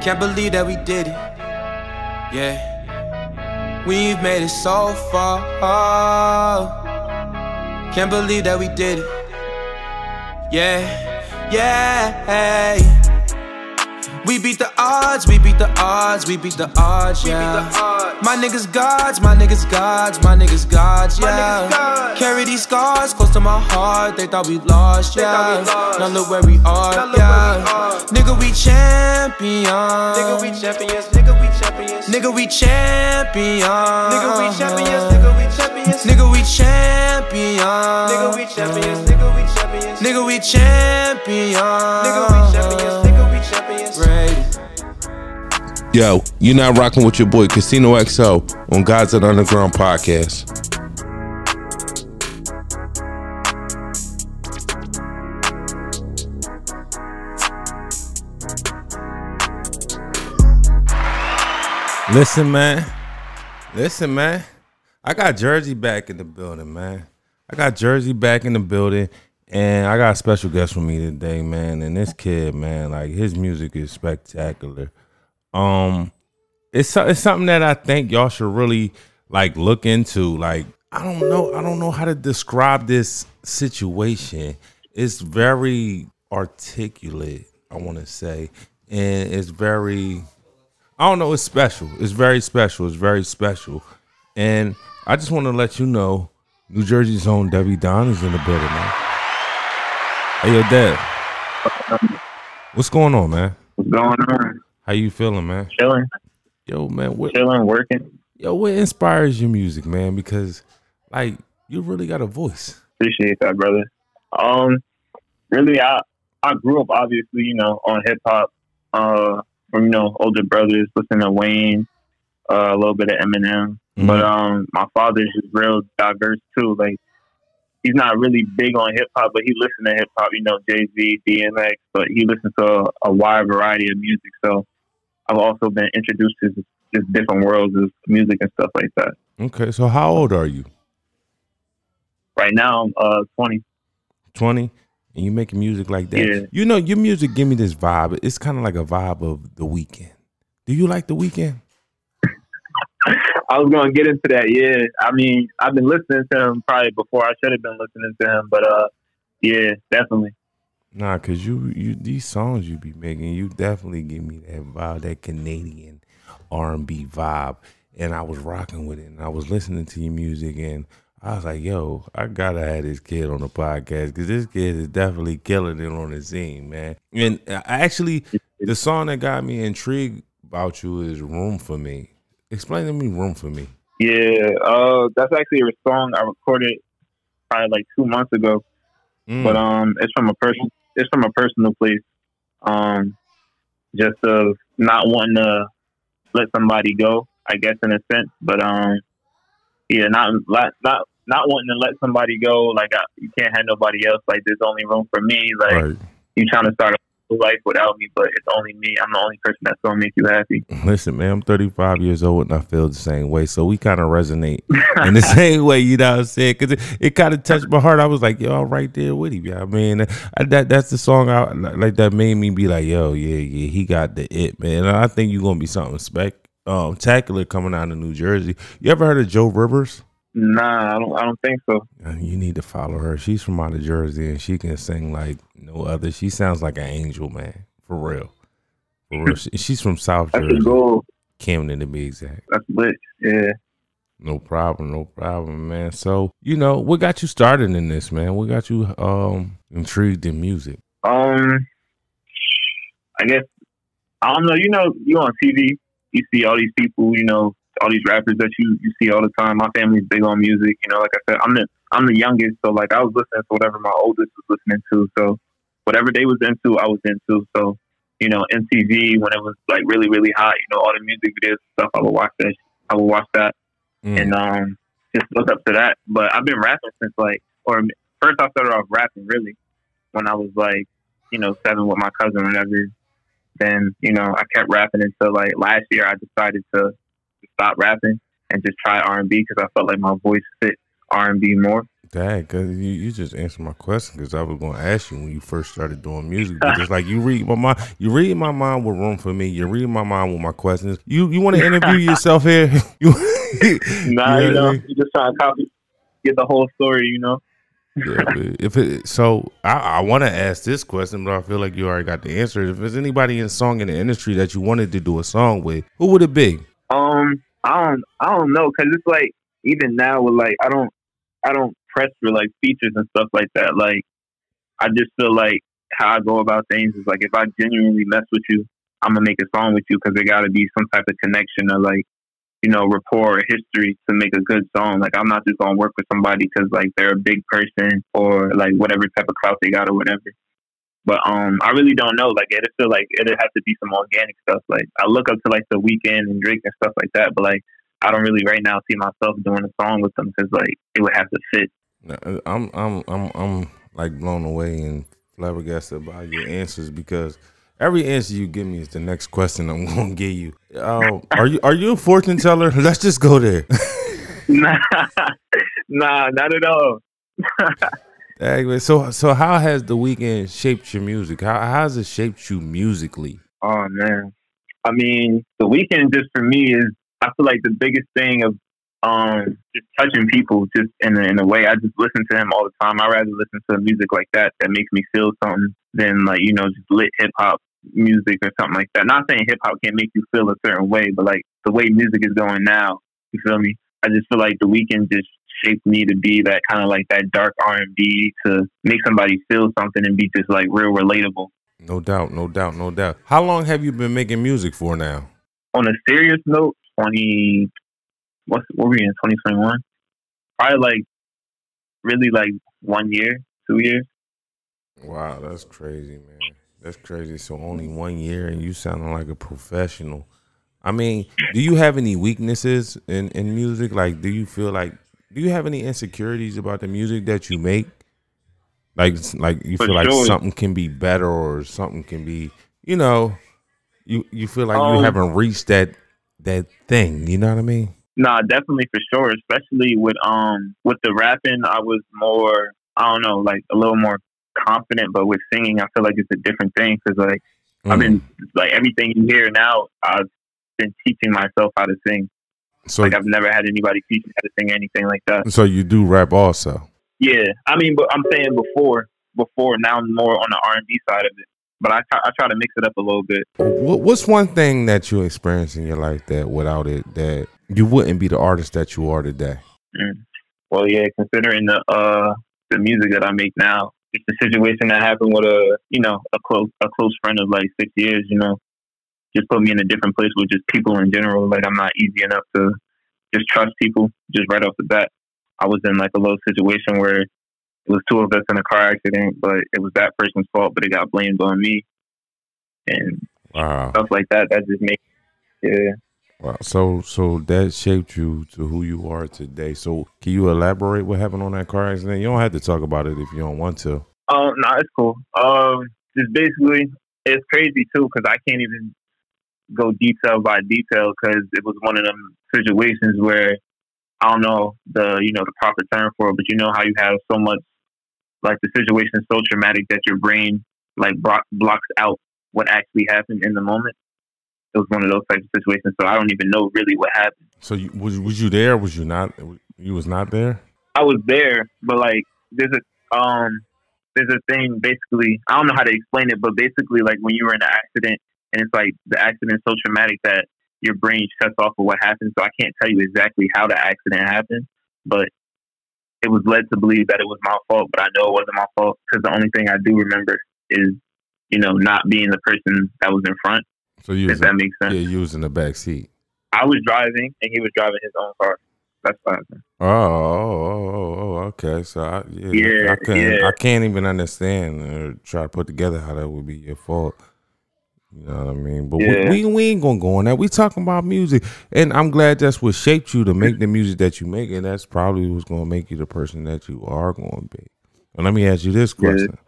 Can't believe that we did it. Yeah. We've made it so far. Can't believe that we did it. Yeah. Yeah. We beat the odds, we beat the odds, we beat the odds, yeah. My niggas gods, my niggas gods, my niggas gods, yeah. Carry these scars close to my heart, they thought we lost, yeah. Now look where we are, yeah. Nigga, we champions. Nigga, we champions, nigga, we champions. Nigga, we champions. Nigga, we champions, nigga, we champions. Nigga, we champions. Nigga, we champions, nigga, we champions. Nigga, we champions. Nigga, we champions, nigga, we champions. Ready. Yo, you're not rocking with your boy Casino XO on Gods the Underground podcast. Listen, man. Listen, man. I got Jersey back in the building, man. I got Jersey back in the building, and I got a special guest with me today, man. And this kid, man, like his music is spectacular. Um, it's it's something that I think y'all should really like look into. Like, I don't know, I don't know how to describe this situation. It's very articulate, I want to say, and it's very I don't know. It's special. It's very special. It's very special. And I just want to let you know, New Jersey's own Devi Don is in the building, man. Hey, yo, Deb. What's going on, man? What's going on? How you feeling, man? Chilling, Yo, man. What, chilling, working. yo, what inspires your music, man? Because, like, you really got a voice. Appreciate that, brother. Um, really, I I grew up obviously, you know, on hip hop. Uh, from you know older brothers, listening to Wayne, uh, a little bit of Eminem. Mhm. But um, my father's just real diverse too. Like he's not really big on hip hop, but he listens to hip hop. You know, Jay Z, DMX, but he listens to a, a wide variety of music. So I've also been introduced to just, different worlds of music and stuff like that. Okay, so how old are you? Right now, I'm uh, 20. 20? And you making music like that? Yeah. You know, your music give me this vibe. It's kind of like a vibe of the Weeknd. Do you like the Weeknd? I was gonna get into that. Yeah, I mean, I've been listening to him probably before I should have been listening to him, but uh, yeah, definitely. Nah, cause you you these songs you be making, you definitely give me that vibe, that Canadian R and B vibe, and I was rocking with it, and I was listening to your music, and I was like, yo, I gotta have this kid on the podcast, cause this kid is definitely killing it on the scene, man. And actually, the song that got me intrigued about you is "Room for Me." Explain to me "Room for Me." Yeah, uh, that's actually a song I recorded probably like two months ago, Mm. but um, it's from a person. It's from a personal place. Um, just of not wanting to let somebody go, I guess in a sense, but um, yeah, not not not not wanting to let somebody go. Like I, you can't have nobody else. Like there's only room for me. Like right. you trying to start a life without me, but it's only me. I'm the only person that's gonna make you happy. Listen, man, I'm 35 years old and I feel the same way. So we kind of resonate in the same way, you know what I'm saying? Because it, it kind of touched my heart. I was like, yo, I'm right there with him. Yeah, I mean, I, that that's the song I like that made me be like, yo, yeah, yeah, he got the it, man. And I think you're gonna be something spec um tacular coming out of New Jersey. You ever heard of Joe Rivers? Nah, I don't. I don't think so. Uh, You need to follow her. She's from out of Jersey and she can sing like no other. She sounds like an angel, man. For real. For real. She's from South That's Jersey, goal. Camden to be exact. That's lit. Yeah. No problem, no problem, man. So, you know, what got you started in this, man? What got you um intrigued in music? Um, I guess I don't know. You know, you on TV, you see all these people. You know, all these rappers that you you see all the time. My family's big on music. You know, like I said, I'm the I'm the youngest, so like I was listening to whatever my oldest was listening to. So whatever they was into, I was into. So you know, MTV when it was like really really hot. You know, all the music videos and stuff. I would watch that. I would watch that Mm. and um just look up to that. But I've been rapping since like, or first I started off rapping really when I was like, you know, seven with my cousin or whatever. Then you know I kept rapping until like last year I decided to stop rapping and just try R and B because I felt like my voice fit R and B more. Dad, cause you, you just answered my question because I was going to ask you when you first started doing music. But it's like you read my mind, you read my mind with room for me. You read my mind with my questions. You you want to interview yourself here? you, Nah, you you know I know, mean? you just trying to copy, get the whole story. You know. Yeah, if it so, I, I want to ask this question, but I feel like you already got the answer. If there's anybody in song in the industry that you wanted to do a song with, who would it be? Um, I don't, I don't know, cause it's like even now with like I don't, I don't press for like features and stuff like that. Like I just feel like how I go about things is like if I genuinely mess with you, I'm gonna make a song with you because there got to be some type of connection or like you know rapport or history to make a good song. Like I'm not just gonna work with somebody because like they're a big person or like whatever type of clout they got or whatever. But um, I really don't know. Like, it feel like it'd have to be some organic stuff. Like, I look up to like the Weeknd and Drake and stuff like that. But like, I don't really right now see myself doing a song with them because like it would have to fit. I'm I'm I'm I'm like blown away and flabbergasted by your answers because every answer you give me is the next question I'm gonna give you. Uh, are you are you a fortune teller? Let's just go there. nah, nah, not at all. Anyway, so so how has the Weeknd shaped your music? How how has it shaped you musically? Oh man, I mean, the Weeknd just for me is I feel like the biggest thing of um just touching people just in a, in a way. I just listen to him all the time. I rather listen to music like that that makes me feel something than like you know just lit hip hop music or something like that. Not saying hip hop can't make you feel a certain way, but like the way music is going now, you feel me? I just feel like the Weeknd just shaped me to be that kind of like that dark R and B to make somebody feel something and be just like real relatable. No doubt, no doubt, no doubt. How long have you been making music for now? On a serious note, twenty what's what were we in twenty twenty one? Probably like really like one year, two years. Wow, that's crazy, man. That's crazy. So only one year, and you sounding like a professional. I mean, do you have any weaknesses in in music? Like, do you feel like do you have any insecurities about the music that you make? Like, like you For feel like something can be better, or something can be, you know, you you feel like you Um, haven't reached that that thing. You know what I mean? Nah, definitely for sure. Especially with um with the rapping, I was more I don't know like a little more confident. But with singing, I feel like it's a different thing because like I've been like everything you hear now, I've been teaching myself how to sing. So Like I've never had anybody teach me how to sing anything like that. so you do rap also. Yeah, I mean, but I'm saying before, before now I'm more on the R and B side of it. But I try, I try to mix it up a little bit. What's one thing that you experience in your life that without it that you wouldn't be the artist that you are today? Mm. Well, yeah, considering the uh the music that I make now, it's a situation that happened with a you know a close a close friend of like six years. You know, just put me in a different place with just people in general. Like I'm not easy enough to just trust people just right off the bat. I was in like a little situation where it was two of us in a car accident, but it was that person's fault, but it got blamed on me and Wow. stuff like that. That just makes yeah. Wow. So so that shaped you to who you are today. So can you elaborate what happened on that car accident? You don't have to talk about it if you don't want to. Oh no, it's cool. Um, just basically, it's crazy too because I can't even go detail by detail because it was one of them situations where I don't know the you know the proper term for it, but you know how you have so much like the situation is so traumatic that your brain like bro- blocks out what actually happened in the moment. It was one of those types of situations, so I don't even know really what happened. So you, was was you there? Was you not? You was not there. I was there, but like there's a um there's a thing basically I don't know how to explain it, but basically like when you were in an accident and it's like the accident's so traumatic that your brain shuts off of what happened. So I can't tell you exactly how the accident happened, but it was led to believe that it was my fault, but I know it wasn't my fault because the only thing I do remember is you know not being the person that was in front. So you, if that in, makes sense. yeah, you was in the back seat. I was driving and he was driving his own car. That's fine. Oh, oh, oh, oh, oh, okay. So I, yeah, Yeah, I yeah. I can't even understand or try to put together how that would be your fault. You know what I mean? But Yeah. we, we we ain't gonna go on that. We talking about music, and I'm glad that's what shaped you to make the music that you make, and that's probably what's gonna make you the person that you are going to be. And let me ask you this Yeah. question: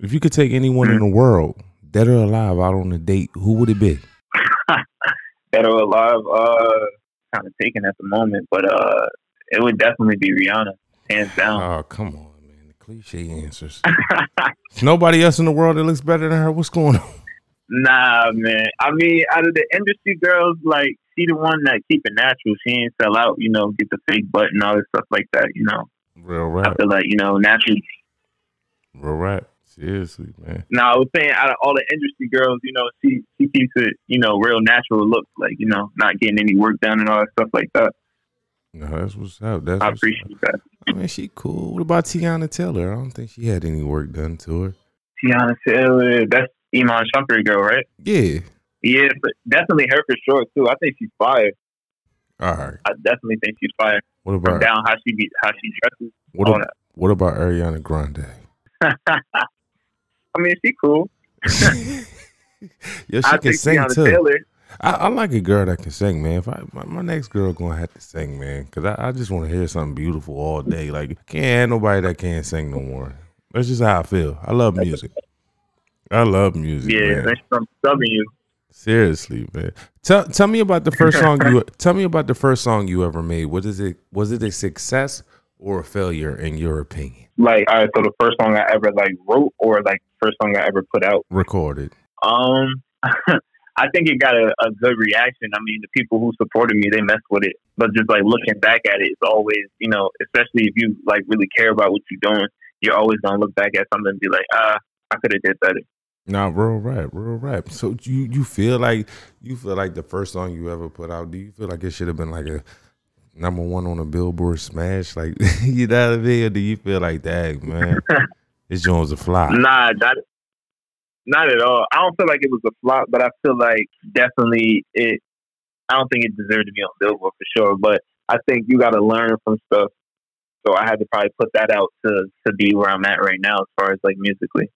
If you could take anyone in the world, dead or alive, out on a date, who would it be? Dead or alive, uh, kind of taken at the moment, but uh, it would definitely be Rihanna. hands down. Oh, come on, man. The cliche answers. Nobody else in the world that looks better than her. What's going on? Nah, man. I mean, out of the industry girls, like she the one that keep it natural. She ain't sell out, you know, get the fake butt and all this stuff like that. You know, Real rap. I feel like you know, natural. Real rap. Seriously, man. Now I was saying, out of all the industry girls, you know, she she keeps it, you know, real natural look, like you know, not getting any work done and all that stuff like that. No, that's what's up. That's I appreciate that. I mean, she cool. What about Teyana Taylor? I don't think she had any work done to her. Teyana Taylor, that's Iman Shumpert girl, right? Yeah. Yeah, but definitely her for sure too. I think she's fire. All right. I definitely think she's fire. What From about down how she be, how she dresses. what, all ab- what about Ariana Grande? I mean, she cool. Yeah, she I can sing Teyana too. Taylor. I, I like a girl that can sing, man. If I my, my next girl gonna have to sing, man, because I, I just want to hear something beautiful all day. Like can't have nobody that can't sing no more. That's just how I feel. I love music. I love music. Yeah, man. from subbing you. Seriously, man. Tell tell me about the first song you tell me about the first song you ever made. What is it? Was it a success or a failure in your opinion? Like, all right, so the first song I ever like wrote, or like first song I ever put out. Recorded. Um, I think it got a, a good reaction. I mean, the people who supported me, they messed with it. But just like looking back at it, it's always, you know, especially if you like really care about what you're doing, you're always gonna look back at something and be like, ah, I could have did better. Nah, real rap, real rap. So you you feel like you feel like the first song you ever put out? Do you feel like it should have been like a number one on a Billboard smash? Like you know what I mean? Or do you feel like that, man? this Jones a flop. Nah, not not at all. I don't feel like it was a flop, but I feel like definitely it. I don't think it deserved to be on Billboard for sure, but I think you got to learn from stuff. So I had to probably put that out to to be where I'm at right now, as far as like musically.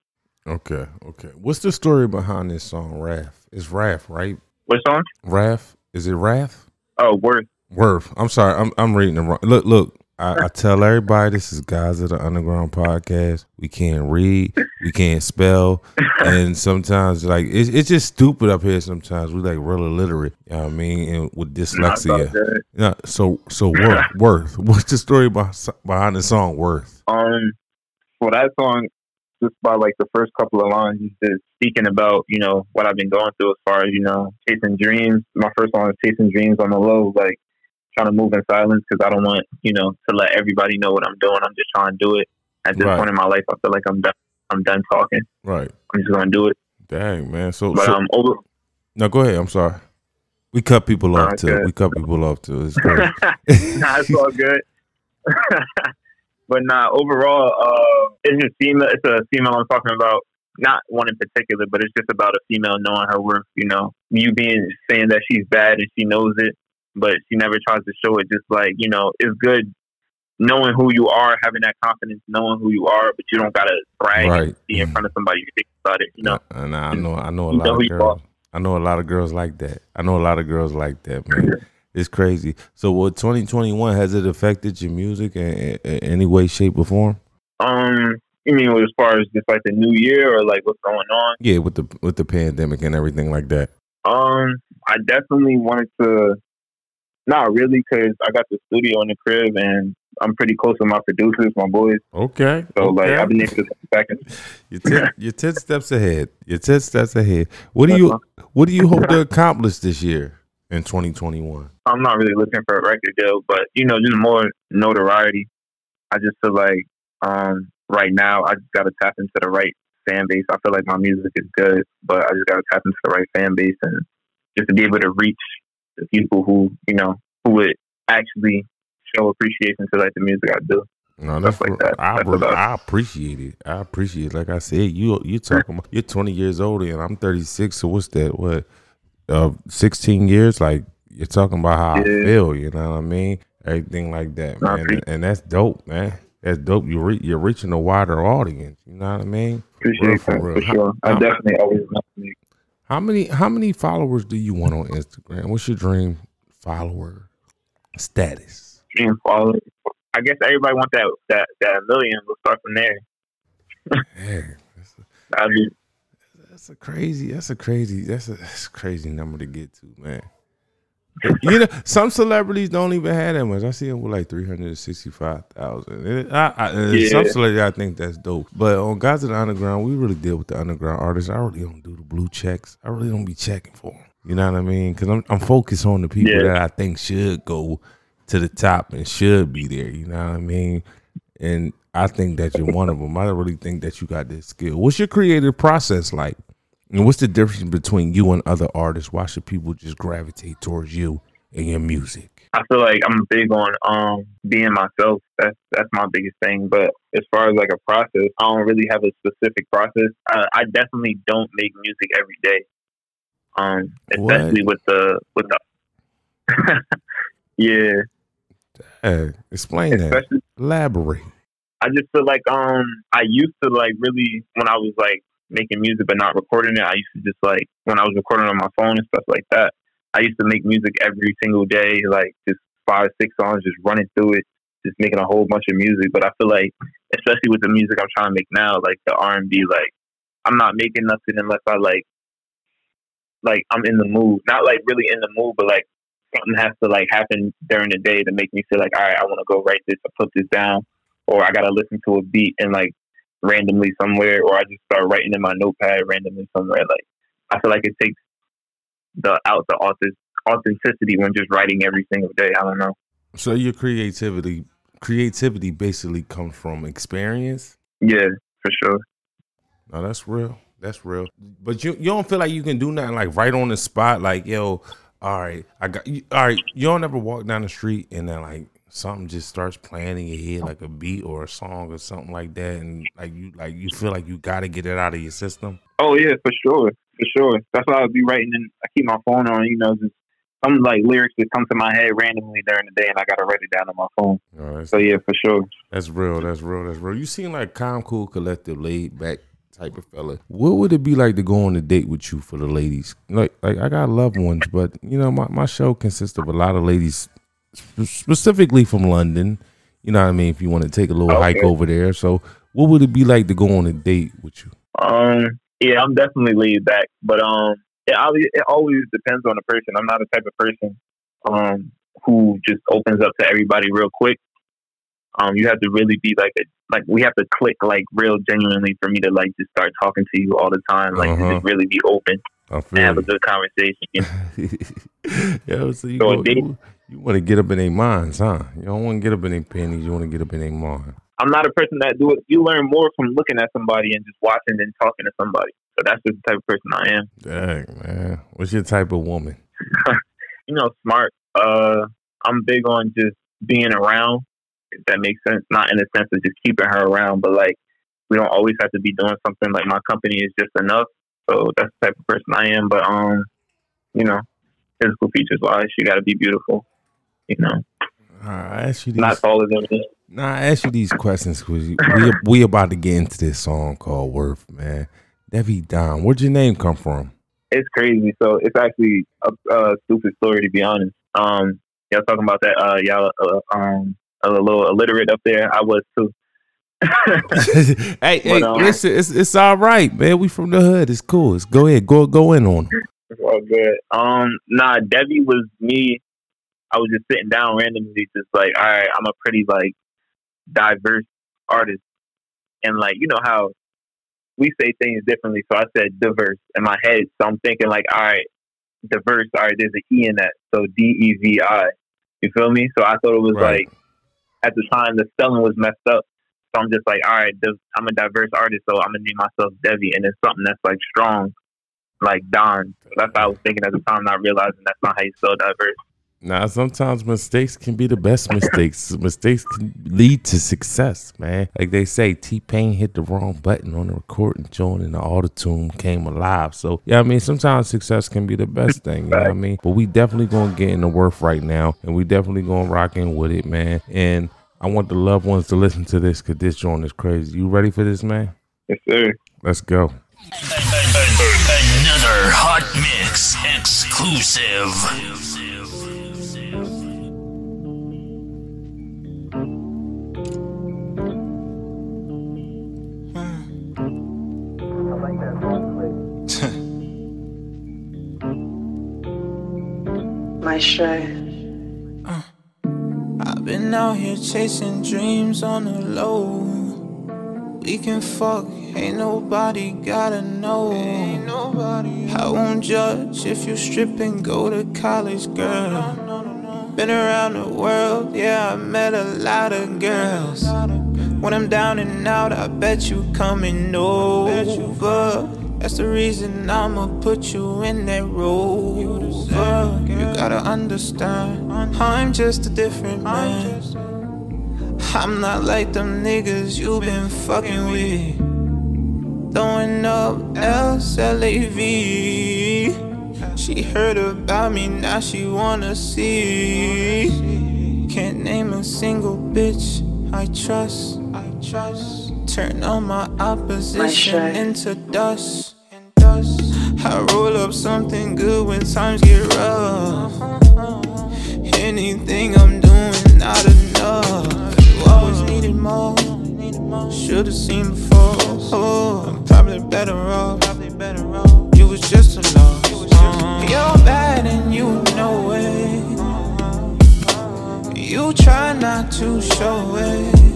Okay, okay. What's the story behind this song, Wrath? It's Wrath, right? What song? Wrath? Is it Wrath? Oh, Worth. Worth. I'm sorry. I'm I'm reading it wrong. Look, look. I, I tell everybody this is guys of the underground podcast. We can't read, we can't spell, and sometimes like it's it's just stupid up here. Sometimes we like real illiterate. You know what I mean? And with Nah, it's all dyslexia. Yeah. So so worth worth. What's the story behind the song Worth? Um, for that song, just by like the first couple of lines, he's just speaking about you know what I've been going through as far as you know chasing dreams. My first song is chasing dreams on the low, like trying to move in silence because I don't want you know to let everybody know what I'm doing. I'm just trying to do it. At this Right. point in my life, I feel like I'm done. I'm done talking. Right. I'm just gonna do it. Dang man. So, But so um, over. no, go ahead. I'm sorry. We cut people off too. We cut people off too. It's nah, it's all good. but nah, overall, uh, it's just female. It's a female I'm talking about. Not one in particular, but it's just about a female knowing her worth. You know, you being saying that she's bad and she knows it, but she never tries to show it. Just like you know, it's good knowing who you are, having that confidence, knowing who you are, but you don't gotta brag Right. and be in front of somebody to think about it. You know, and I know I know a lot know of girls. I know a lot of girls like that. I know a lot of girls like that, man. It's crazy. So, what 2021 has it affected your music in, in, in any way, shape, or form? um, you mean as far as just like the new year or like what's going on? Yeah, with the with the pandemic and everything like that. Um, I definitely wanted to. Not really, because I got the studio in the crib, and I'm pretty close with my producers, my boys. Okay. So like. I've been able to back and You're ten, you're ten steps ahead. You're ten steps ahead. What do you What do you hope to accomplish this year in 2021? I'm not really looking for a record deal, but you know, just more notoriety. I just feel like um, right now I just got to tap into the right fan base. I feel like my music is good, but I just got to tap into the right fan base and just to be able to reach the people who you know who would actually show appreciation to like the music I do. No, that's like that. I, That's I appreciate it. I appreciate it. Like I said, you you talking about you're 20 years older and I'm 36. So what's that? What? Uh, 16 years? Like you're talking about how I feel. You know what I mean? Everything like that, man. appreciate- And, that's dope, man. That's dope. You re- you're reaching a wider audience. You know what I mean? Appreciate Real for that real. for sure. I How- definitely always want to make How many how many followers do you want on Instagram? What's your dream follower status? dream followers. I guess everybody wants that that that million. We'll start from there. That's a, That'd be that's a crazy. That's a crazy. That's a, that's a crazy number to get to, man. you know, some celebrities don't even have that much. I see them with like three hundred sixty-five thousand. Uh, Yeah. Some celebrities, I think that's dope. But on Guys of the Underground, we really deal with the underground artists. I really don't do the blue checks. I really don't be checking for them. You know what I mean? Because I'm I'm focused on the people Yeah. that I think should go to the top and should be there. You know what I mean? And I think that you're one of them. I really think that you got this skill. What's your creative process like? And what's the difference between you and other artists? Why should people just gravitate towards you and your music? I feel like I'm big on um being myself. That's that's my biggest thing. But as far as like a process, I don't really have a specific process. I, I definitely don't make music every day. Um, What? especially with the with the yeah, Hey, explain that. especially Elaborate. I just feel like um I used to like really when I was like making music but not recording it. I used to just like when I was recording on my phone and stuff like that. I used to make music every single day, like just five six songs, just running through it, just making a whole bunch of music. But I feel like, especially with the music I'm trying to make now, like the R and B, like I'm not making nothing unless I like like I'm in the mood. Not like really in the mood, but like something has to like happen during the day to make me feel like, all right, I want to go write this or put this down, or I gotta listen to a beat and like randomly somewhere, or I just start writing in my notepad randomly somewhere. Like I feel like it takes the out the author authenticity when just writing every single day. I don't know. So your creativity creativity basically comes from experience. Yeah, for sure. No, that's real. That's real. But you you don't feel like you can do nothing like right on the spot, like, yo, all right, I got you all right, you don't ever walk down the street and then like something just starts playing in your head like a beat or a song or something like that and like you like you feel like you gotta get it out of your system. Oh yeah, for sure, for sure. That's why I'll be writing and I keep my phone on. You know, just some like lyrics that come to my head randomly during the day, and I gotta write it down on my phone. Oh, right, So yeah, for sure. That's real. That's real. That's real. You seem like calm, cool, collective, laid back type of fella. What would it be like to go on a date with you for the ladies? Like, like I got loved ones, but you know, my, my show consists of a lot of ladies, specifically from London. You know what I mean? If you want to take a little Okay. hike over there, so what would it be like to go on a date with you? Um, yeah, I'm definitely laid back, but um, it always, it always depends on the person. I'm not a type of person um who just opens up to everybody real quick. Um, you have to really be like a like we have to click like real genuinely for me to like just start talking to you all the time, like Uh-huh. just really be open and have a good conversation. Yeah, so you, So go- date- you, want to get up in their minds, huh? You don't want to get up in their panties. You want to get up in their mind. I'm not a person that do it. You learn more from looking at somebody and just watching than talking to somebody. So that's just the type of person I am. Dang, man. What's your type of woman? you know, smart. Uh, I'm big on just being around. If that makes sense. Not in the sense of just keeping her around, but like we don't always have to be doing something. Like my company is just enough. So that's the type of person I am. But um, you know, physical features wise, she got to be beautiful. You know, All right, I ask you these. not taller than me. Nah, I ask you these questions because we we about to get into this song called Worth, man. Devi Don, where'd your name come from? It's crazy. So it's actually a, a stupid story to be honest. Um, y'all talking about that? Uh, y'all uh, um a little illiterate up there. I was too. hey, hey, um, listen, it's it's all right, man. We from the hood. It's cool. It's go ahead, go go in on 'em. It's all good. Um, nah, Devi was me. I was just sitting down randomly, just like, all right, I'm a pretty like diverse artist, and like you know how we say things differently. So I said diverse in my head. So I'm thinking like, all right, diverse. All right, there's an e in that, so D E V I. You feel me? So I thought it was Right. like at the time the spelling was messed up. So I'm just like, all right, I'm a diverse artist, so I'm gonna name myself Devi, and it's something that's like strong, like Don. So that's what I was thinking at the time, not realizing that's not how you spell diverse. Now, sometimes mistakes can be the best mistakes. mistakes can lead to success, man. Like they say, T Pain hit the wrong button on the recording joint and the auto tune came alive. So, yeah, I mean, sometimes success can be the best thing, you know what I mean? But we definitely gonna get in the worth right now, and we definitely gonna rock in with it, man. And I want the loved ones to listen to this because this joint is crazy. You ready for this, man? Yes, sir. Let's go. Another hot mix exclusive. Maestro. Uh, I've been out here chasing dreams on the low. We can fuck, ain't nobody gotta know. Ain't nobody. I won't judge if you strip and go to college, girl. Been around the world, yeah, I met a lot of girls. When I'm down and out, I bet you coming over. That's the reason I'ma put you in that rover. You gotta understand, I'm just a different man. I'm not like them niggas you been fucking with. Throwing up L L A V. She heard about me, now she wanna see. Can't name a single bitch I trust. I trust. Turn all my opposition Maestro. into dust. I roll up something good when times get rough. Anything I'm doing, not enough. You always needed more. Should've seen before. Oh, I'm probably better off. You was just a loss. Uh, You're bad and you know it. You try not to show it.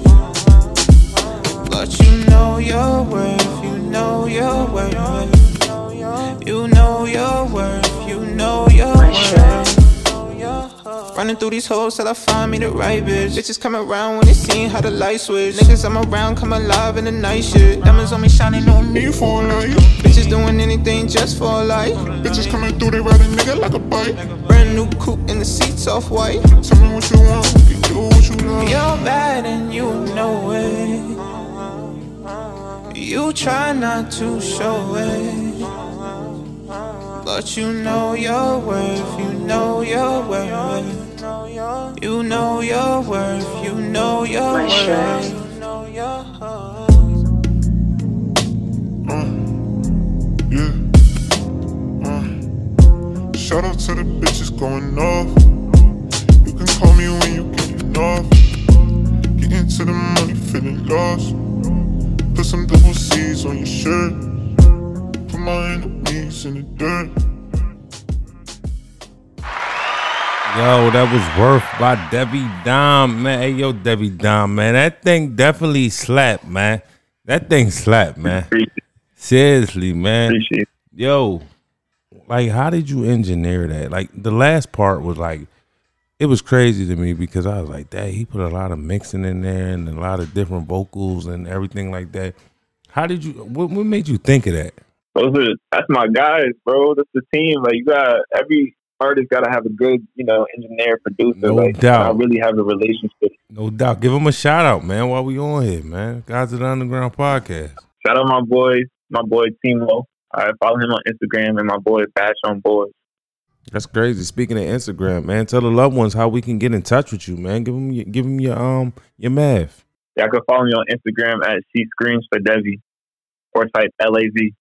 But you know your worth. You know your worth. You know your worth. You know your worth. Running through these hoes till I find me the right bitch. Bitches come around when they seen how the light switch. Niggas I'm around come alive in the night shit. Diamonds on me shining, no need for a light. Bitches doing anything just for a light. Bitches coming through, they ride a nigga like a bike. Brand new coupe and the seats off white. Tell me what you want, you do what you love. You're bad and you know it. You try not to show it. But you know your worth, you know your worth. You know your worth, you know your Maestro. worth. You know your worth. Yeah. Uh. Shout out to the bitches going off. You can call me when you getting off. Get into the money, feeling lost. Put some double C's on your shirt. Put my enemies in the dirt. Yo, that was worth by Devi Don, man. Hey, yo, Devi Don, man. That thing definitely slapped, man. That thing slapped, man. Seriously, man. Yo, like, how did you engineer that? Like, the last part was like, it was crazy to me because I was like, dang, he put a lot of mixing in there and a lot of different vocals and everything like that. How did you, what, what made you think of that? Those are that's my guys, bro. That's the team. Like you got every artist got to have a good, you know, engineer, producer. No like doubt. I really have a relationship. No doubt. Give him a shout out, man, while we on here, man. Guys of the Underground Podcast. Shout out my boy, my boy Timo. I follow him on Instagram and my boy Bash on Boys. That's crazy. Speaking of Instagram, man, tell the loved ones how we can get in touch with you, man. Give them, your, give them your um your math. Y'all can follow me on Instagram at She Screams for Devi or type L A V.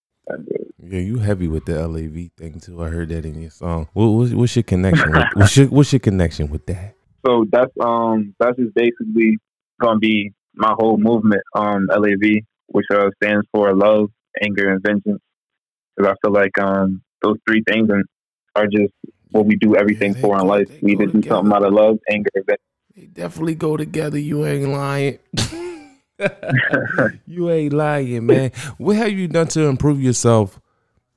Yeah, you heavy with the LAV thing too. I heard that in your song. What, what's, what's your connection? with, what's your What's your connection with that? So that's um that's just basically gonna be my whole movement, um LAV, which uh, stands for love, anger, and vengeance. Because I feel like um those three things and are just what we do everything Yeah, for in life. We either do together. something out of love, anger, and. They definitely go together. You ain't lying. you ain't lying, man. What have you done to improve yourself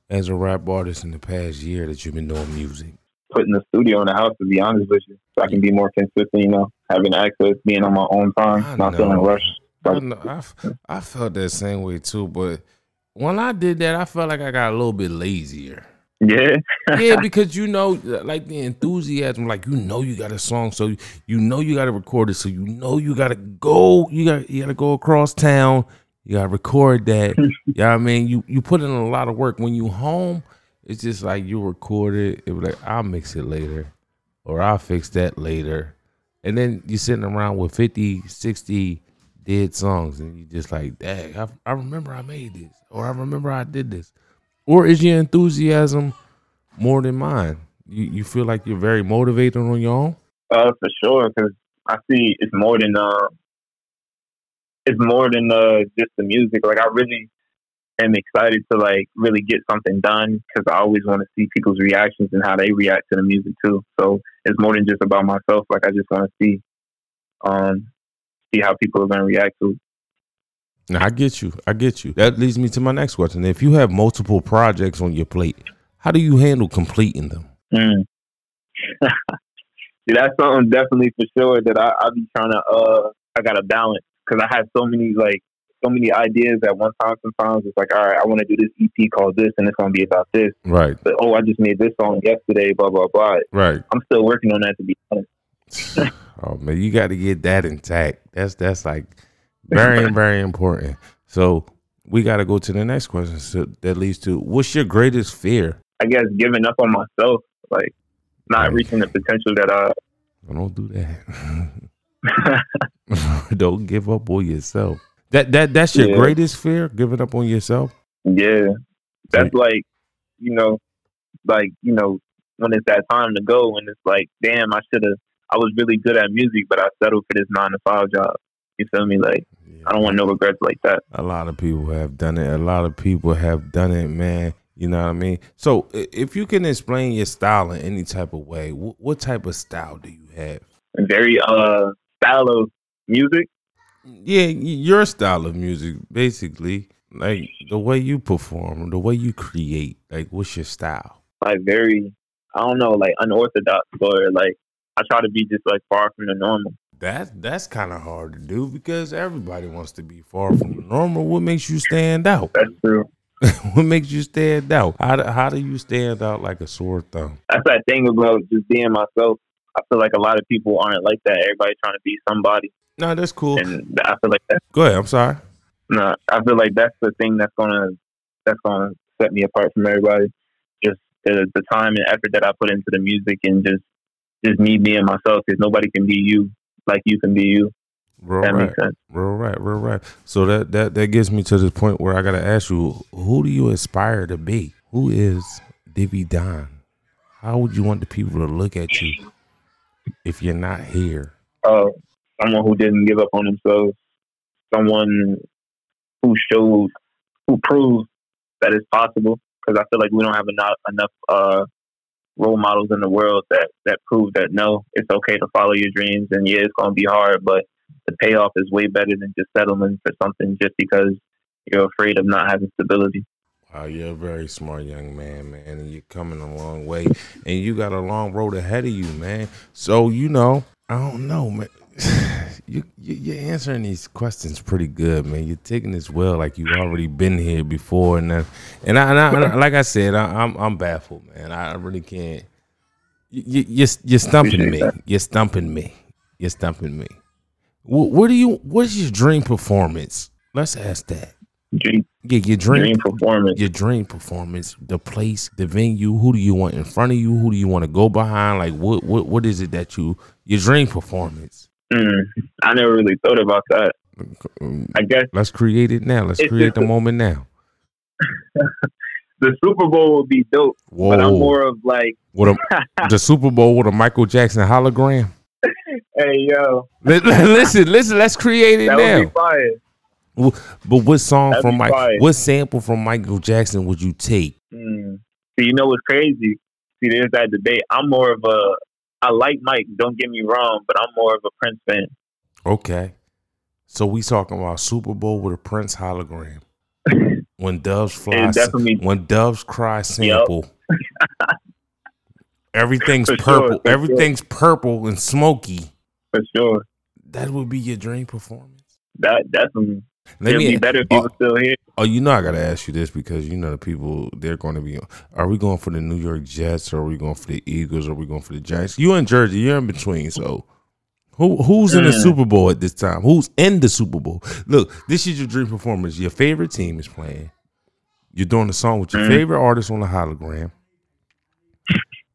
as a rap artist in the past year that you've been doing music? Putting the studio in the house to be honest with you, so I can be more consistent. You know, having access, being on my own I time, not know. feeling rushed. I, know, I, f- I felt that same way too, but when I did that, I felt like I got a little bit lazier. Yeah, yeah, because you know, like the enthusiasm, like you know, you got a song, so you, know you got to record it, so you know you got to go, you got you got to go across town, you got to record that. you know I mean? You you put in a lot of work. When you home, it's just like you record it. It was like I'll mix it later, or I'll fix that later, and then you're sitting around with 50, 60 dead songs, and you just like, dang, I, I remember I made this, or I remember I did this. Or is your enthusiasm more than mine? You you feel like you're very motivated on your own? Uh, for sure, because I see it's more than uh, it's more than uh just the music. Like I really, am excited to like really get something done because I always want to see people's reactions and how they react to the music too. So it's more than just about myself. Like I just want to see, um, see how people are going to react to. Now, I get you. I get you. That leads me to my next question. If you have multiple projects on your plate, how do you handle completing them? Mm. See, that's something definitely for sure that I, I be trying to. Uh, I got to balance because I have so many like so many ideas at one time. Sometimes it's like, all right, I want to do this EP called this, and it's going to be about this. Right. But oh, I just made this song yesterday. Blah blah blah. Right. I'm still working on that to be honest. oh man, you got to get that intact. That's that's like very very important. So we got to go to the next question. So that leads to what's your greatest fear? I guess giving up on myself, like not Right. reaching the potential that I. Don't do that. Don't give up on yourself. That that that's your Yeah. greatest fear, giving up on yourself. Yeah, that's like, you know, like you know, when it's that time to go, and it's like, damn, I should have. I was really good at music, but I settled for this nine to five job. You feel me? Like, I don't want no regrets like that. A lot of people have done it. A lot of people have done it, man. You know what I mean? So, if you can explain your style in any type of way, wh- what type of style do you have? A very uh style of music. Yeah, your style of music, basically, like the way you perform, the way you create. Like, what's your style? like very I don't know, like unorthodox or like I try to be just like far from the normal. That's that's kind of hard to do because everybody wants to be far from normal. What makes you stand out? That's true. what makes you stand out? How do, how do you stand out like a sore thumb? That's that thing about just being myself. I feel like a lot of people aren't like that. Everybody's trying to be somebody, No, that's cool. and I feel like that. Go ahead. I'm sorry. No, I feel like that's the thing that's gonna that's gonna set me apart from everybody. Just the the time and effort that I put into the music, and just just me being myself. Because nobody can be you like you can be you. Real That right. makes sense. Real right. Real right. So that that that gets me to this point where I gotta ask you, who do you aspire to be? Who is Devi Don? How would you want the people to look at you if you're not here? uh, someone who didn't give up on themselves, someone who shows, who proves that it's possible. Because I feel like we don't have enough enough uh, role models in the world that that prove that no, it's okay to follow your dreams, and yeah, it's going to be hard, but the payoff is way better than just settling for something just because you're afraid of not having stability. Wow, you're a very smart young man, man, and you're coming a long way, and you got a long road ahead of you, man. So you know, I don't know, man. You, you you're answering these questions pretty good, man. You're taking this well, like you've already been here before, and and I, and I, and I- like I said, I, I'm I'm baffled, man. I really can't. You, you, you're you're stumping me. You're stumping me. You're stumping me. What, what do you? What's your dream performance? Let's ask that. Dream, Yeah, your dream dream performance. your dream performance, the place, the venue, who do you want in front of you? Who do you want to go behind? Like what what what is it that you your dream performance? Mm, I never really thought about that. I guess Let's create it now. Let's create the a- moment now. the Super Bowl would be dope, but I'm more of like, a, the Super Bowl with a Michael Jackson hologram. hey yo, Li- li- listen, listen, let's create it that would now. be fire. But what song That'd from Mike what sample from Michael Jackson would you take? Mm. So you know what's crazy? See, there's that debate. I'm more of a. I like Mike. Don't get me wrong, but I'm more of a Prince fan. Okay. So we talking about Super Bowl with a Prince hologram. When doves fly, when doves cry sample. Everything's For purple. sure. Everything's purple and smoky. For sure. That would be your dream performance. That definitely. Let It'd me. be better if he oh, was still here. oh, you know I gotta ask you this because you know the people they're going to be. Are we going for the New York Jets or are we going for the Eagles or are we going for the Giants? You in Jersey, you're in between. So who who's in the Mm. Super Bowl at this time? Who's in the Super Bowl? Look, this is your dream performance. Your favorite team is playing. You're doing a song with your Mm. favorite artist on the hologram,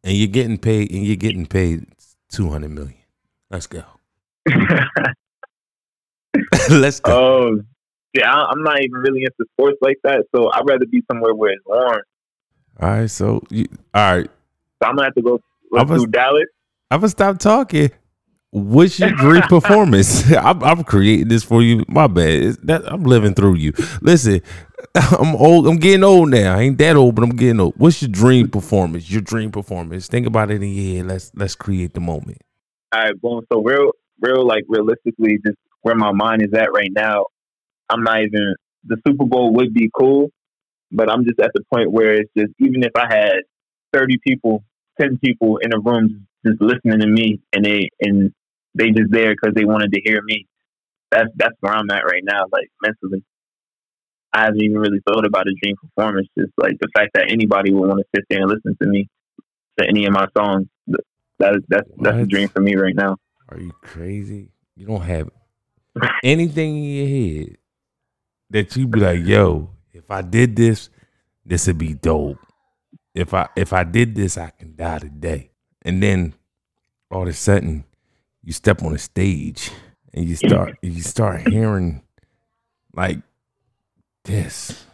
and you're getting paid. And you're getting paid two hundred million. Let's go. Let's go. oh, yeah. I'm not even really into sports like that, so I'd rather be somewhere where it's warm. all right. So, you, all right. So I'm gonna have to go. Let's I was- do Dallas. I'm gonna stop talking. What's your dream performance? I'm, I'm creating this for you. My bad. That I'm living through you. Listen, I'm old. I'm getting old now. I ain't that old, but I'm getting old. What's your dream performance? Your dream performance. Think about it in your head. Let's let's create the moment. All right, boom. So real, real, like realistically, just where my mind is at right now, I'm not even. The Super Bowl would be cool, but I'm just at the point where it's just even if I had 30 people, 10 people in a room just listening to me, and they and they just there because they wanted to hear me. That's that's where I'm at right now, like mentally. I haven't even really thought about a dream performance. Just like the fact that anybody would want to sit there and listen to me to any of my songs. That that's that's a dream for me right now. Are you crazy? You don't have anything in your head that you be like, yo, if I did this, this would be dope. If I if I did this, I can die today. And then all of a sudden, you step on a stage and you start you start hearing like this.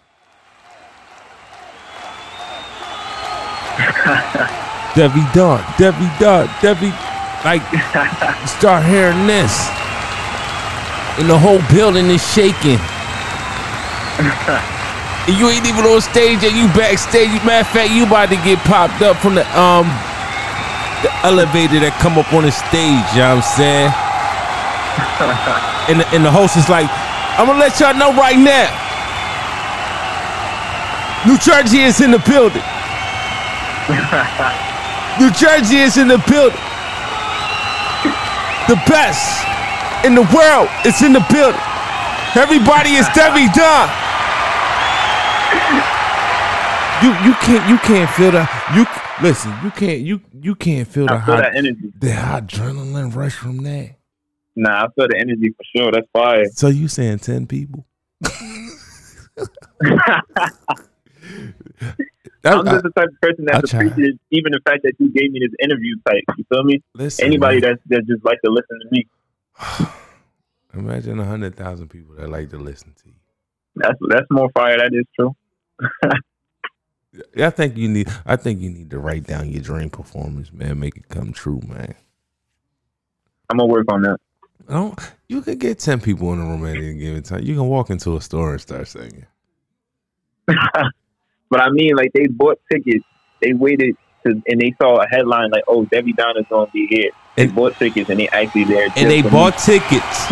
Devi Don, Devi Don, Devi, like you start hearing this, and the whole building is shaking. And you ain't even on stage, and you backstage. Matter of fact, you about to get popped up from the um the elevator that come up on the stage. You know what I'm saying? and the, and the host is like, I'm gonna let y'all know right now. New Jersey is in the building. New Jersey is in the building. The best in the world is in the building. Everybody is Devi Don. You you can't you can't feel the you listen you can't you you can't feel the feel hot energy. the adrenaline rush from that. Nah, I feel the energy for sure. That's fire. So you saying ten people? That- I'm just the type of person I that appreciates even the fact that you gave me this interview type. You feel me? listen, Anybody man. that's that just like to listen to me. imagine a hundred thousand people that like to listen to you. That's that's more fire. That is true. I think you need. I think you need to write down your dream performance, man. Make it come true, man. I'm gonna work on that. I don't. You could get ten people in the room at any given time. You can walk into a store and start singing. But I mean, like they bought tickets. They waited to, and they saw a headline like, "Oh, Devi Don is gonna be here." They And- bought tickets and they actually there. And they bought tickets,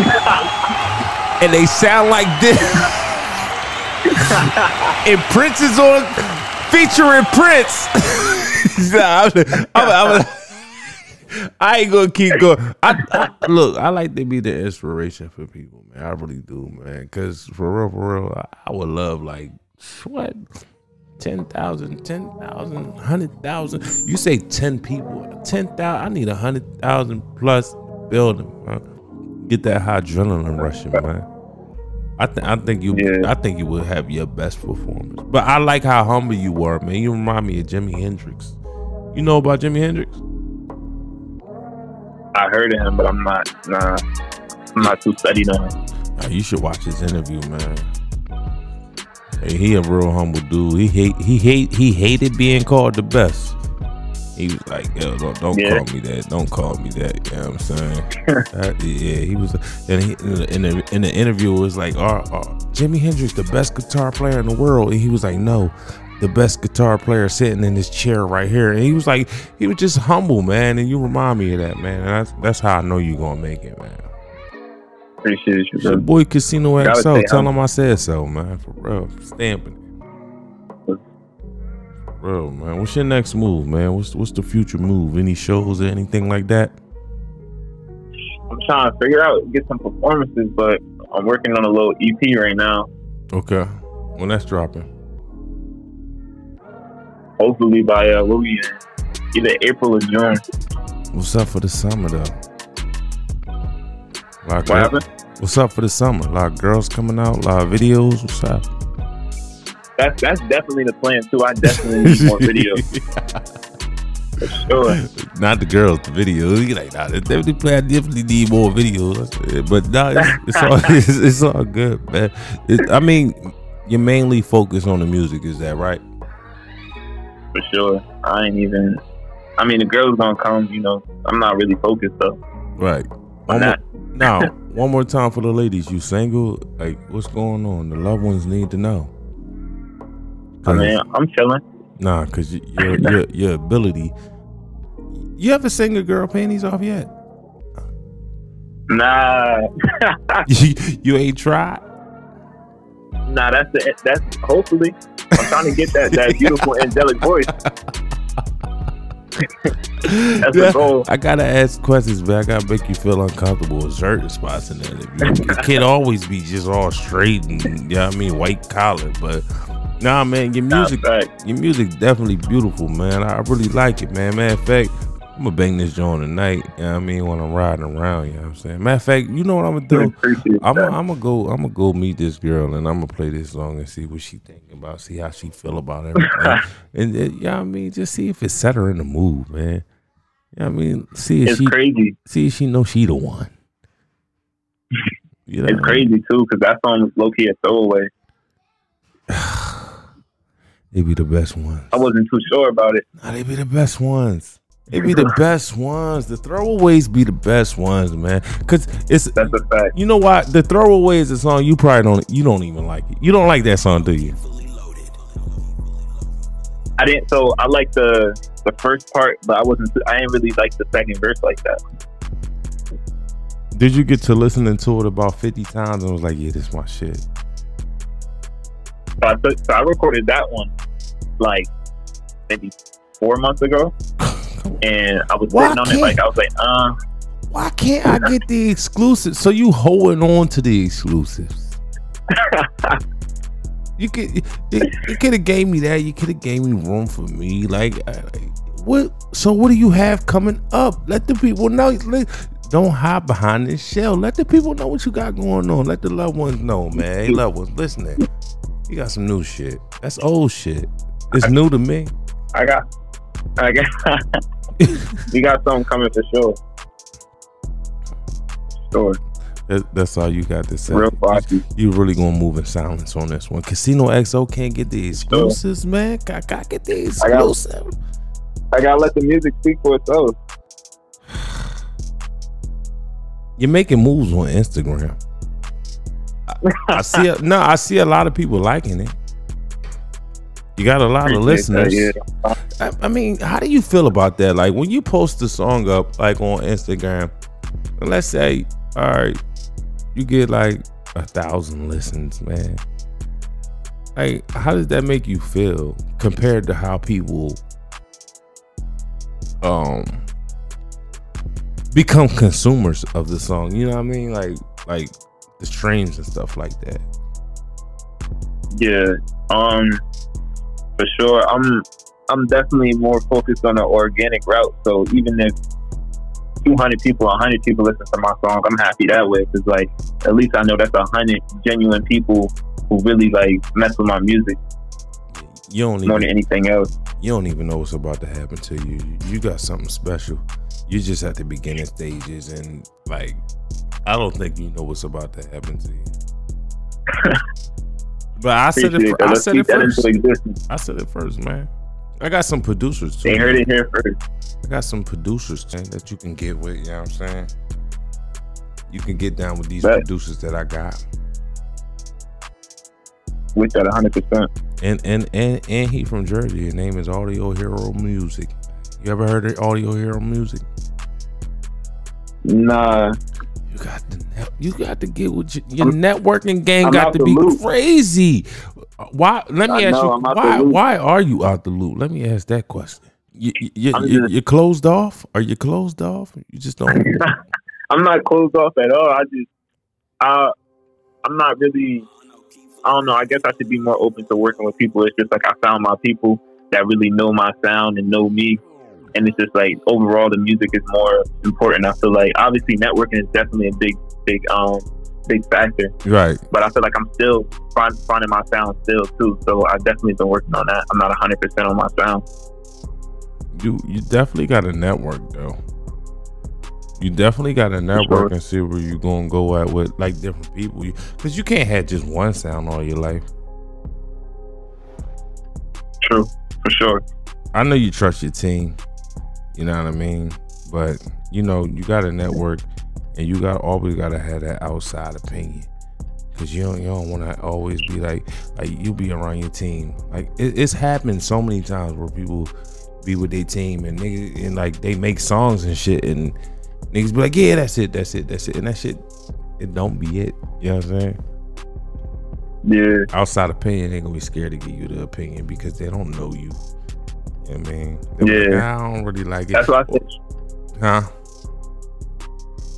and they sound like this. and Prince is on featuring Prince. Nah, I'm- I'm- I'm- I ain't gonna keep going. I, I- look. I like to be the inspiration for people, man. I really do, man. Cause for real, for real, I, I would love like what 10,000, 10,000, 100,000. You say 10 people, 10,000. I need a 100,000 plus building, man. Get that high adrenaline rushing, man. I, th- I think you Yeah. I think you would have your best performance. But I like how humble you were, man. You remind me of Jimi Hendrix. You know about Jimi Hendrix? I heard of him, but I'm not. Nah, I'm not too studied on him. You should watch his interview, man. Hey, he a real humble dude. He hate he hate he hated being called the best. He was like, yo, don't, don't Yeah. call me that. Don't call me that. You know what I'm saying? That- yeah, he was. And he, in, the, in, the, interview, it was like, oh, oh, Jimi Hendrix, the best guitar player in the world. And he was like, no, the best guitar player sitting in this chair right here. And he was like, he was just humble, man. And you remind me of that, man. And that's, that's how I know you're going to make it, man. Appreciate you. It's your boy Casino XO. Tell him I said so, man. For real. Stamping real, man. What's your next move, man? What's what's the future move? Any shows or anything like that? I'm trying to figure out get some performances, but I'm working on a little EP right now. Okay. When that's dropping. Hopefully by uh, what we in? Either April or June. What's up for the summer though? Of What happened? What's up for the summer? A lot of girls coming out, a lot of videos. What's up? That's that's definitely the plan too. I definitely need more videos for sure. Not the girls, the videos. You like, nah, definitely play. I definitely need more videos. But nah, it's, it's all it's, it's all good, man. It, I mean, you're mainly focused on the music, is that right? For sure. I ain't even. I mean, the girls gonna come. You know, I'm not really focused though. Right. Why not? now, one more time for the ladies. You single? Like, what's going on? The loved ones need to know. I mean, I'm chilling. Nah, cause your your your ability. You ever sing a girl panties off yet? Nah, you, you ain't tried. nah. That's the that's hopefully. I'm trying to get that that beautiful angelic voice. that's Yeah, the goal. I gotta ask questions, but I gotta make you feel uncomfortable with certain spots in there. You, you can't always be just all straight and you know what I mean, white collar. But nah, man, your music, your music definitely beautiful, man. I really like it, man. Matter of fact, I'm gonna bang this joint tonight. You know what I mean, when I'm riding around, you know what I'm saying. Matter of fact, you know what I'm gonna do? I'm gonna go. I'm gonna go meet this girl, and I'm gonna play this song and see what she thinking about. See how she feel about everything, and uh, you know what I mean. Just see if it set her in the mood, man. You know what I mean, see if It's she crazy. see if she know she the one. You know, It's crazy too because that song was low key a throwaway. They be the best ones. I wasn't too sure about it. Nah, they be the best ones. They be the best ones. The throwaways be the best ones, man. Cause it's That's a fact. you know what? The throwaway is a song you probably don't you don't even like it. You don't like that song, do you? I didn't. So I like the the first part, but I wasn't. I didn't really like the second verse like that. Did you get to listening to it about 50 times and was like, yeah, this is my shit? So I took, so I recorded that one like maybe four months ago, and I was Why sitting on it like I was like, uh, Why can't I get the exclusive? So you holding on to the exclusives. You could you, could have gave me that. You could have gave me room for me. Like, I- like, what? So what do you have coming up? Let the people know. Let, don't hide behind this shell. Let the people know what you got going on. Let the loved ones know, man. Hey, loved ones, listening. You got some new shit. That's old shit. It's new to me. I got, I got, we got something coming for sure. Sure, That, that's all you got to say. real bossy. You really gonna move in silence on this one. Casino XO can't get the exclusives, man. I gotta get the I got- exclusive. I gotta let the music speak for itself. You're making moves on Instagram. I, see. A, no, I see a lot of people liking it. You got a lot of Appreciate that, listeners. yeah. I, I mean, how do you feel about that? Like when you post the song up, like on Instagram, let's say, all right, you get like a thousand listens, man. Like, how does that make you feel compared to how people um become consumers of the song? You know what I mean? Like, like the streams and stuff like that. Yeah, um, for sure. I'm I'm definitely more focused on the organic route. So even if 200 people, 100 people listen to my song, I'm happy that way because like at least I know that's 100 genuine people who really like mess with my music You don't more even than anything else. you don't even know what's about to happen to you. You got something special. You're just at the beginning stages, and like, I don't think you know what's about to happen to you. but I said it. Appreciate that. I said it first. I said it first, man. I got some producers too. They heard it here first. I got some producers man, that you can get with. You know what I'm saying? You can get down with these producers that I got, With that 100. percent and and and and he from Jersey. His name is Audio Hero Music. You ever heard of Audio Hero Music? Nah, You got to you got to get with your, your networking game I'm got to be loop. crazy. Why? Let me I ask know, you. I'm out the Why? Why are you out the loop? Let me ask that question. You you, you, you you're closed off? Are you closed off? You just don't. I'm not closed off at all. I just, I, I'm not really. I don't know. I guess I should be more open to working with people. It's just like I found my people that really know my sound and know me, and it's just like overall the music is more important. I feel like obviously networking is definitely a big, big, um, big factor. right. But I feel like I'm still find, finding my sound still too. So I definitely been working on that. I'm not 100 percent on my sound. You you definitely got a network though. You definitely got a network sure. and see where you're gonna go at with like different people. You, Cause you can't have just one sound all your life. True, for sure. I know you trust your team. You know what I mean? But you know, you got to network, and you got always got to have that outside opinion. Cause you don't you don't want to always be like like you be around your team. Like it, it's happened so many times where people be with their team and niggas and like they make songs and shit and niggas be like yeah that's it that's it that's it and that shit it don't be it. You know what I'm saying? Yeah, outside opinion, they gonna be scared to give you the opinion because they don't know you. You know I mean? Yeah. I don't really like it. that's why I say. huh?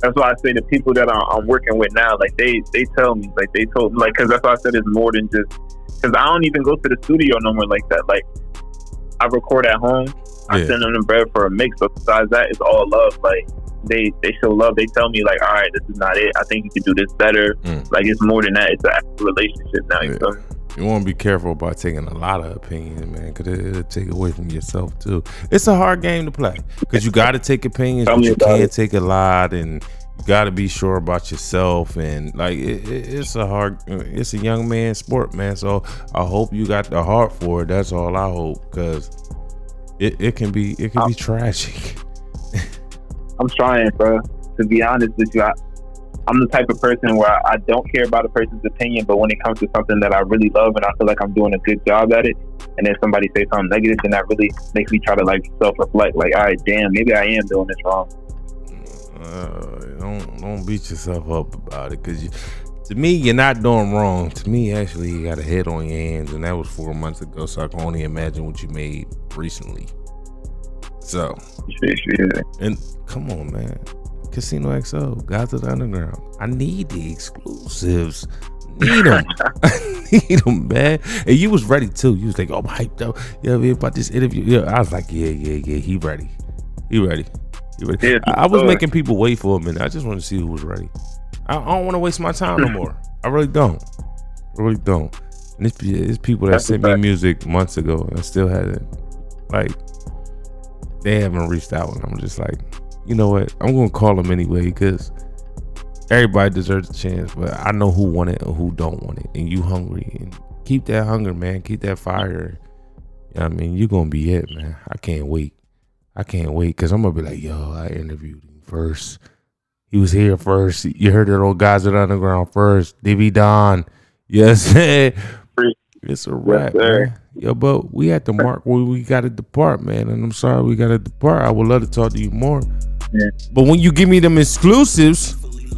That's why I say the people that I'm, I'm working with now, like they they tell me, like they told, like because that's why I said it's more than just because I don't even go to the studio no more like that. Like I record at home, I send them the bread for a mix, but besides that, it's all love. Like they they show love. They tell me like, all right, this is not it. I think you can do this better. Mm. Like it's more than that. It's a relationship now. You Yeah. feel me? You want to be careful about taking a lot of opinions, man, because it, it'll take away from yourself too. It's a hard game to play because you got to take opinions, Tell but you can't it. take a lot, and you got to be sure about yourself. And like, it, it, it's a hard, it's a young man sport, man. So I hope you got the heart for it. That's all I hope, because it, it can be it can be tragic. I'm trying, bro. To be honest with you, I, I'm the type of person where I, don't care about a person's opinion, but when it comes to something that I really love and I feel like I'm doing a good job at it, and then somebody says something negative, then that really makes me try to like self-reflect. Like, all right, damn, maybe I am doing this wrong. Uh, don't don't beat yourself up about it because you. To me, you're not doing wrong. To me, actually, you got a head on your hands, and that was four months ago. So I can only imagine what you made recently. So, and come on, man, Casino XO, Guys of the Underground. I need the exclusives. Need them. I need them, man. And you was ready too. You was like, "Oh, I'm hyped up. Yeah, man, about this interview." Yeah, I was like, "Yeah, yeah, yeah. He ready. He ready. He ready." Yeah, I, I was making people wait for a minute. I just want to see who was ready. I, I don't want to waste my time no more. I really don't. I really don't. And it's, it's people that That's sent me music months ago and I still haven't. Like, they haven't reached out, and I'm just like, you know what? I'm gonna call them anyway because everybody deserves a chance. But I know who want it and who don't want it, and you hungry and keep that hunger, man. Keep that fire. You know what I mean, you're gonna be it, man. I can't wait. I can't wait because I'm gonna be like, yo, I interviewed him first. He was here first. You heard it, old guys at Underground first. Devi Don. Yes, it's a wrap, sir. man. Yo, but we at the mark where we got to depart, man. And I'm sorry we got to depart. I would love to talk to you more. But when you give me them exclusives,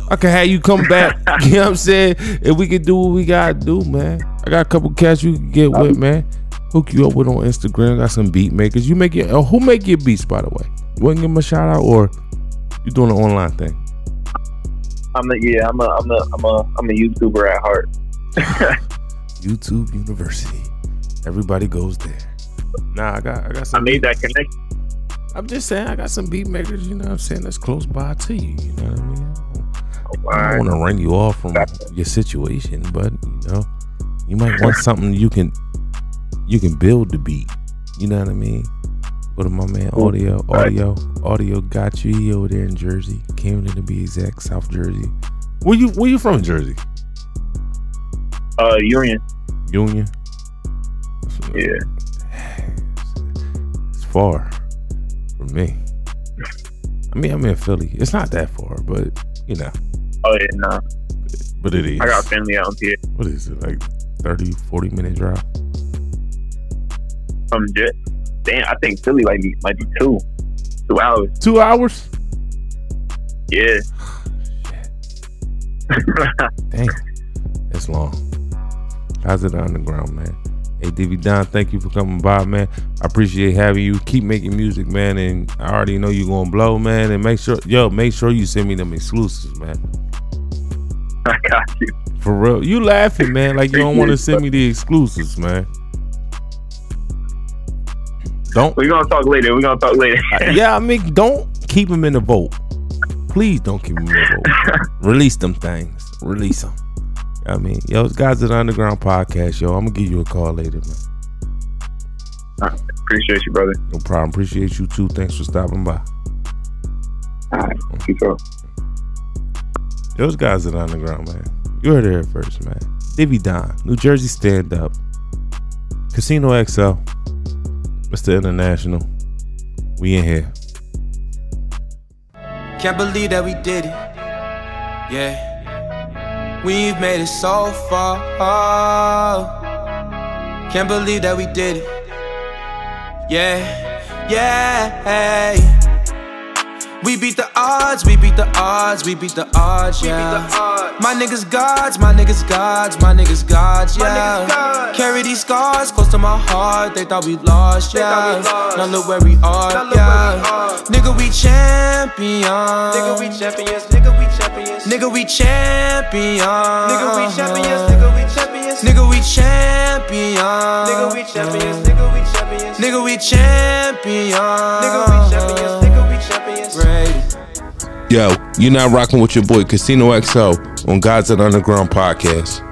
I can have you come back. you know what I'm saying? And we can do what we gotta do, man. I got a couple cats you can get with, man. Hook you up with on Instagram. Got some beat makers. You make it. Uh, who make your beats, by the way? You want to give them a shout out, or you doing an online thing? I'm a yeah. I'm a I'm a I'm a I'm a YouTuber at heart. YouTube University. Everybody goes there. Nah, I got I got I made that connection. I'm just saying I got some beat makers. You know what I'm saying? That's close by to you. You know what I mean? I don't want to run you off from your situation, but you know, you might want something you can you can build the beat. You know what I mean? Go to my man Audio, Audio, Audio got you He over there in Jersey, Camden to be exact, South Jersey. Where you where you from, Jersey? Uh, Union. Union. Yeah. It's far from me. I mean, I'm in Philly. It's not that far, but you know, Oh yeah, nah. but it is. I got family out here. what is it like 30 40 minute drive From Jet. Damn, I think Philly might be might be two, two hours. two hours Yeah. Damn, it's long. How's it underground, man? Hey, Devi Don, thank you for coming by, man. I appreciate having you. Keep making music, man, and I already know you're gonna blow, man. And make sure, yo, make sure you send me them exclusives, man. I got you. For real, you laughing, man? Like you don't want to send me the exclusives, man. Don't. We're gonna talk later. We're gonna talk later. yeah, I mean, don't keep them in the vote. Please don't keep them in the vote. Release them things. Release them. I mean, yo, it's guys at the Underground Podcast, yo. I'm gonna give you a call later, man. Appreciate you, brother. No problem. Appreciate you too. Thanks for stopping by. All right. Keep up. Those guys at the Underground, man. You heard it here first, man. Devi Don, New Jersey Stand Up, Casino XO, Mr. International. We in here. Can't believe that we did it. Yeah. We've made it so far. Can't believe that we did it. Yeah. Yeah. We beat the odds, we beat the odds, we beat the odds, yeah. My niggas gods, my niggas gods, my niggas gods, yeah. niggas gods. Carry these scars close to my heart, they thought we lost, They yeah. we lost. Now look where we are, Now yeah. we are. Nigga, we champions. Nigga, we champions. Nigga, we champions. Nigga, we champions. Nigga, we champions. Nigga, we champions. Nigga, we champions. Nigga, we champions. Nigga, we champions. Nigga, we champions. Nigga, we champions. Nigga, we champions. Rated. Yo, you're not rocking with your boy Casino XO on Gods and Underground podcast.